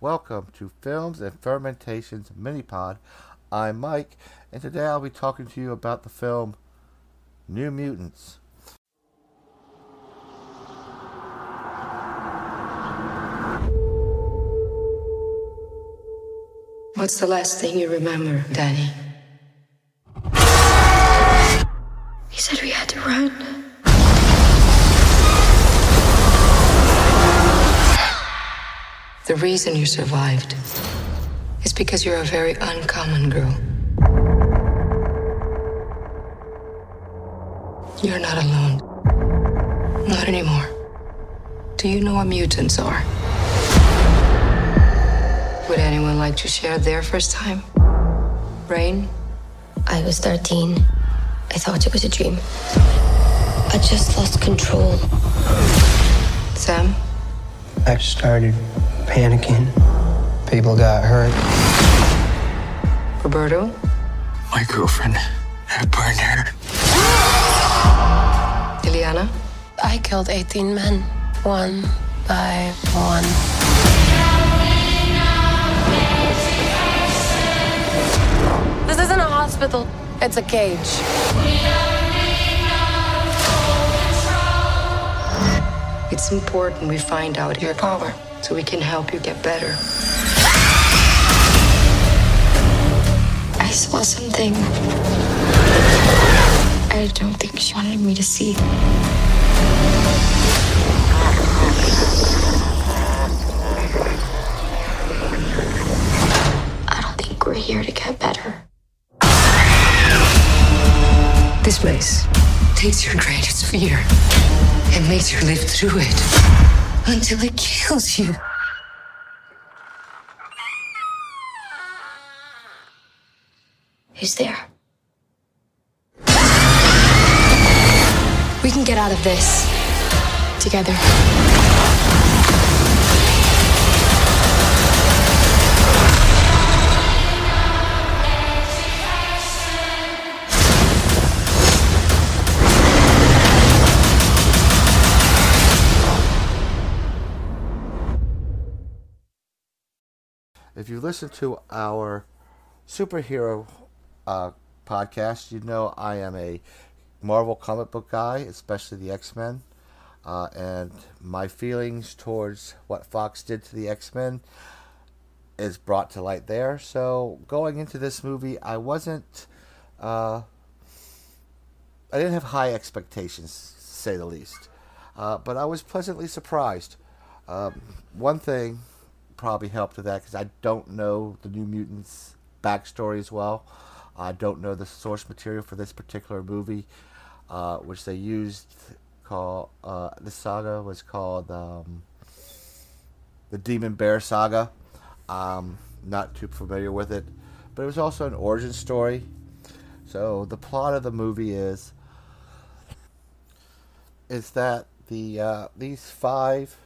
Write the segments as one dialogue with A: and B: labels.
A: Welcome to Films and Fermentations Mini Pod. I'm Mike, and today I'll be talking to you about the film New Mutants.
B: What's the last thing you remember, Dani? He said we had to run. The reason you survived is because you're a very uncommon girl. You're not alone. Not anymore. Do you know what mutants are? Would anyone like to share their first time? Rahne?
C: I was 13. I thought it was a dream. I just lost control.
B: Sam?
D: I started panicking. People got hurt.
B: Roberto?
E: My girlfriend had burned her.
B: Illyana?
C: I killed 18 men, one by one. It's a cage.
B: It's important we find out your power so we can help you get better.
C: I saw something. I don't think she wanted me to see. I don't think we're here to get better.
B: This place takes your greatest fear and makes you live through it until it kills you.
C: Who's there? We can get out of this together.
A: If you listen to our superhero uh, podcast, you know I am a Marvel comic book guy, especially the X Men. Uh, and my feelings towards what Fox did to the X Men is brought to light there. So going into this movie, I wasn't. Uh, I didn't have high expectations, say the least. Uh, but I was pleasantly surprised. Um, one thing probably helped with that because I don't know the New Mutants backstory as well. I don't know the source material for this particular movie, uh, which they used. Call uh, the saga was called um, the Demon Bear Saga. Um, not too familiar with it, but it was also an origin story. So the plot of the movie is is that the uh, these five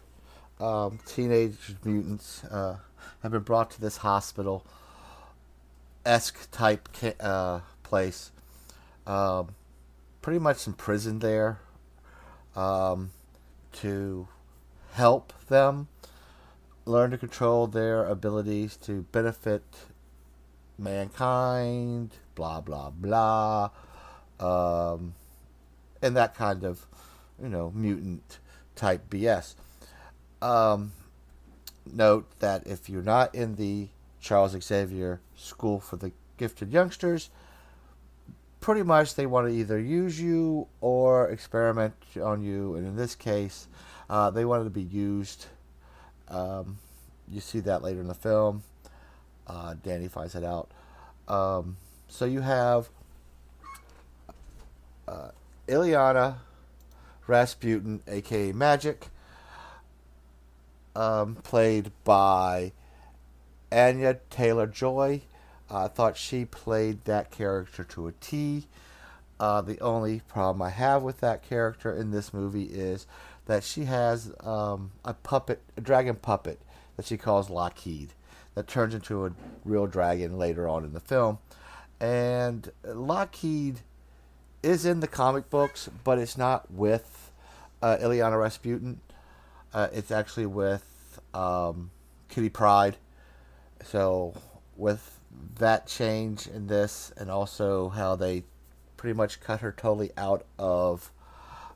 A: um, teenage mutants uh, have been brought to this hospital esque type uh, place. Um, pretty much imprisoned there um, to help them learn to control their abilities to benefit mankind, blah, blah, blah. Um, and that kind of, you know, mutant type BS. Um, note that if you're not in the Charles Xavier School for the Gifted Youngsters, pretty much they want to either use you or experiment on you. And in this case, uh, they wanted to be used. Um, you see that later in the film. Uh, Dani finds it out. Um, so you have uh, Illyana Rasputin, aka Magik, um, played by Anya Taylor Joy. I thought she played that character to a T. Uh, the only problem I have with that character in this movie is that she has um, a puppet, a dragon puppet that she calls Lockheed, that turns into a real dragon later on in the film. and Lockheed is in the comic books, but it's not with uh, Illyana Rasputin. Uh, it's actually with um, Kitty Pryde. So with that change in this, and also how they pretty much cut her totally out of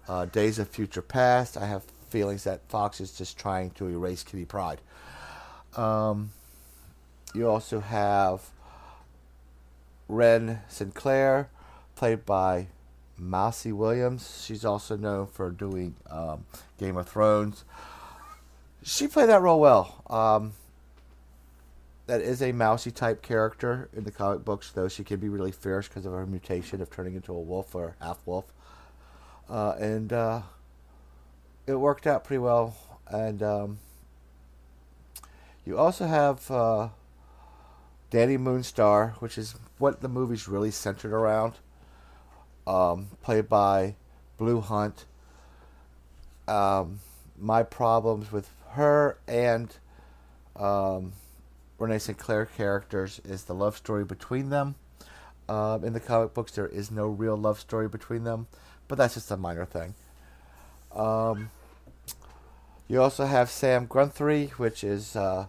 A: uh, Days of Future Past, I have feelings that Fox is just trying to erase Kitty Pryde. Um, you also have Ren Sinclair, played by Maisie Williams. She's also known for doing um, Game of Thrones. She played that role well. Um, that is a mousy type character in the comic books, though she can be really fierce because of her mutation of turning into a wolf or half wolf. Uh, and uh, it worked out pretty well. And um, you also have uh, Dani Moonstar, which is what the movie's really centered around, um, played by Blu Hunt. Um, my problems with her and um, Renee Sinclair characters is the love story between them. Um, in the comic books, there is no real love story between them, but that's just a minor thing. Um, you also have Sam Guthrie, which is uh,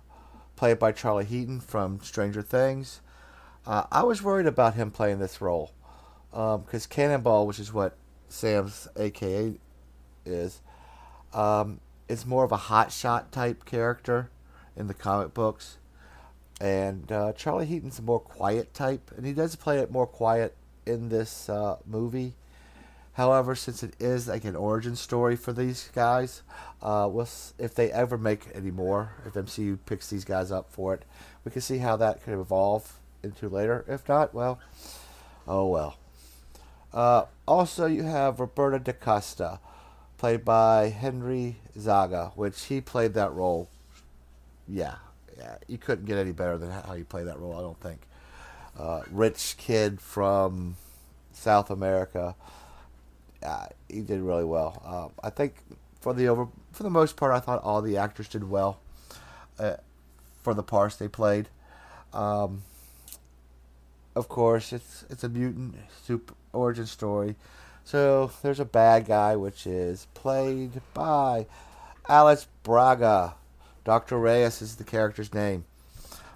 A: played by Charlie Heaton from Stranger Things. Uh, I was worried about him playing this role because um, Cannonball, which is what Sam's AKA is, um, is more of a hotshot type character in the comic books. And uh, Charlie Heaton's a more quiet type, and he does play it more quiet in this uh, movie. However, since it is like an origin story for these guys, uh, we'll, if they ever make any more, if MCU picks these guys up for it, we can see how that could evolve into later. If not, well, oh well. Uh, also, you have Roberto da Costa, played by Henry Zaga, which he played that role. Yeah, yeah, you couldn't get any better than how you play that role. I don't think. Uh, rich kid from South America uh, he did really well. Um, I think for the over for the most part, I thought all the actors did well uh, for the parts they played. Um, of course, it's it's a mutant super origin story, so there's a bad guy which is played by Alice Braga. Dr. Reyes is the character's name.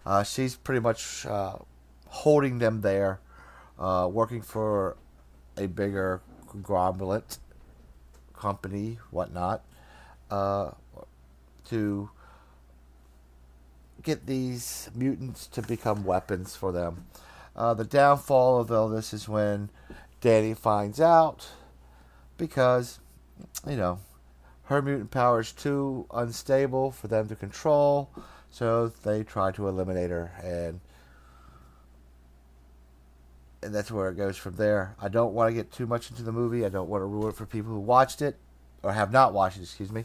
A: Uh, she's pretty much uh, holding them there, uh, working for a bigger conglomerate company, whatnot, uh, to get these mutants to become weapons for them. Uh, the downfall of all this is when Dani finds out because, you know, her mutant power is too unstable for them to control, so they try to eliminate her. And and that's where it goes from there. I don't want to get too much into the movie. I don't want to ruin it for people who watched it or have not watched it. Excuse me.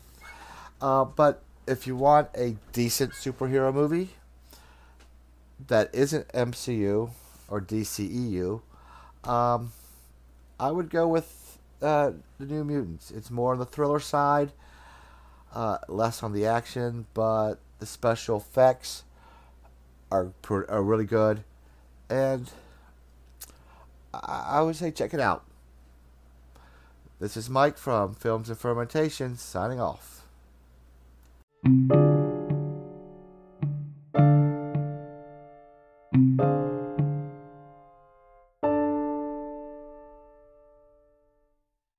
A: Uh, but if you want a decent superhero movie that isn't MCU or DCEU, um, I would go with uh, the New Mutants. It's more on the thriller side, uh, less on the action, but the special effects are are really good, and I would say check it out. This is Mike from Films and Fermentation signing off.